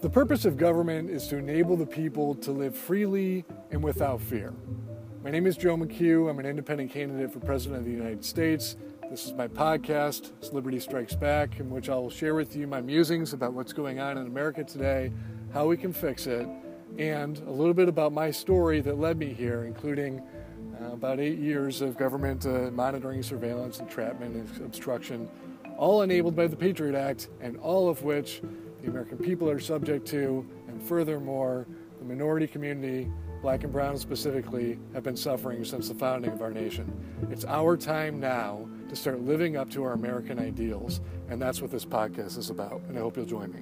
The purpose of government is to enable the people to live freely and without fear. My name is Joe McHugh. I'm an independent candidate for President of the United States. This is my podcast, it's Liberty Strikes Back, in which I will share with you my musings about what's going on in America today, how we can fix it, and a little bit about my story that led me here, including uh, about eight years of government uh, monitoring, surveillance, entrapment, and obstruction, all enabled by the Patriot Act, and all of which the American people are subject to, and furthermore, the minority community, black and brown specifically, have been suffering since the founding of our nation. It's our time now to start living up to our American ideals, and that's what this podcast is about, and I hope you'll join me.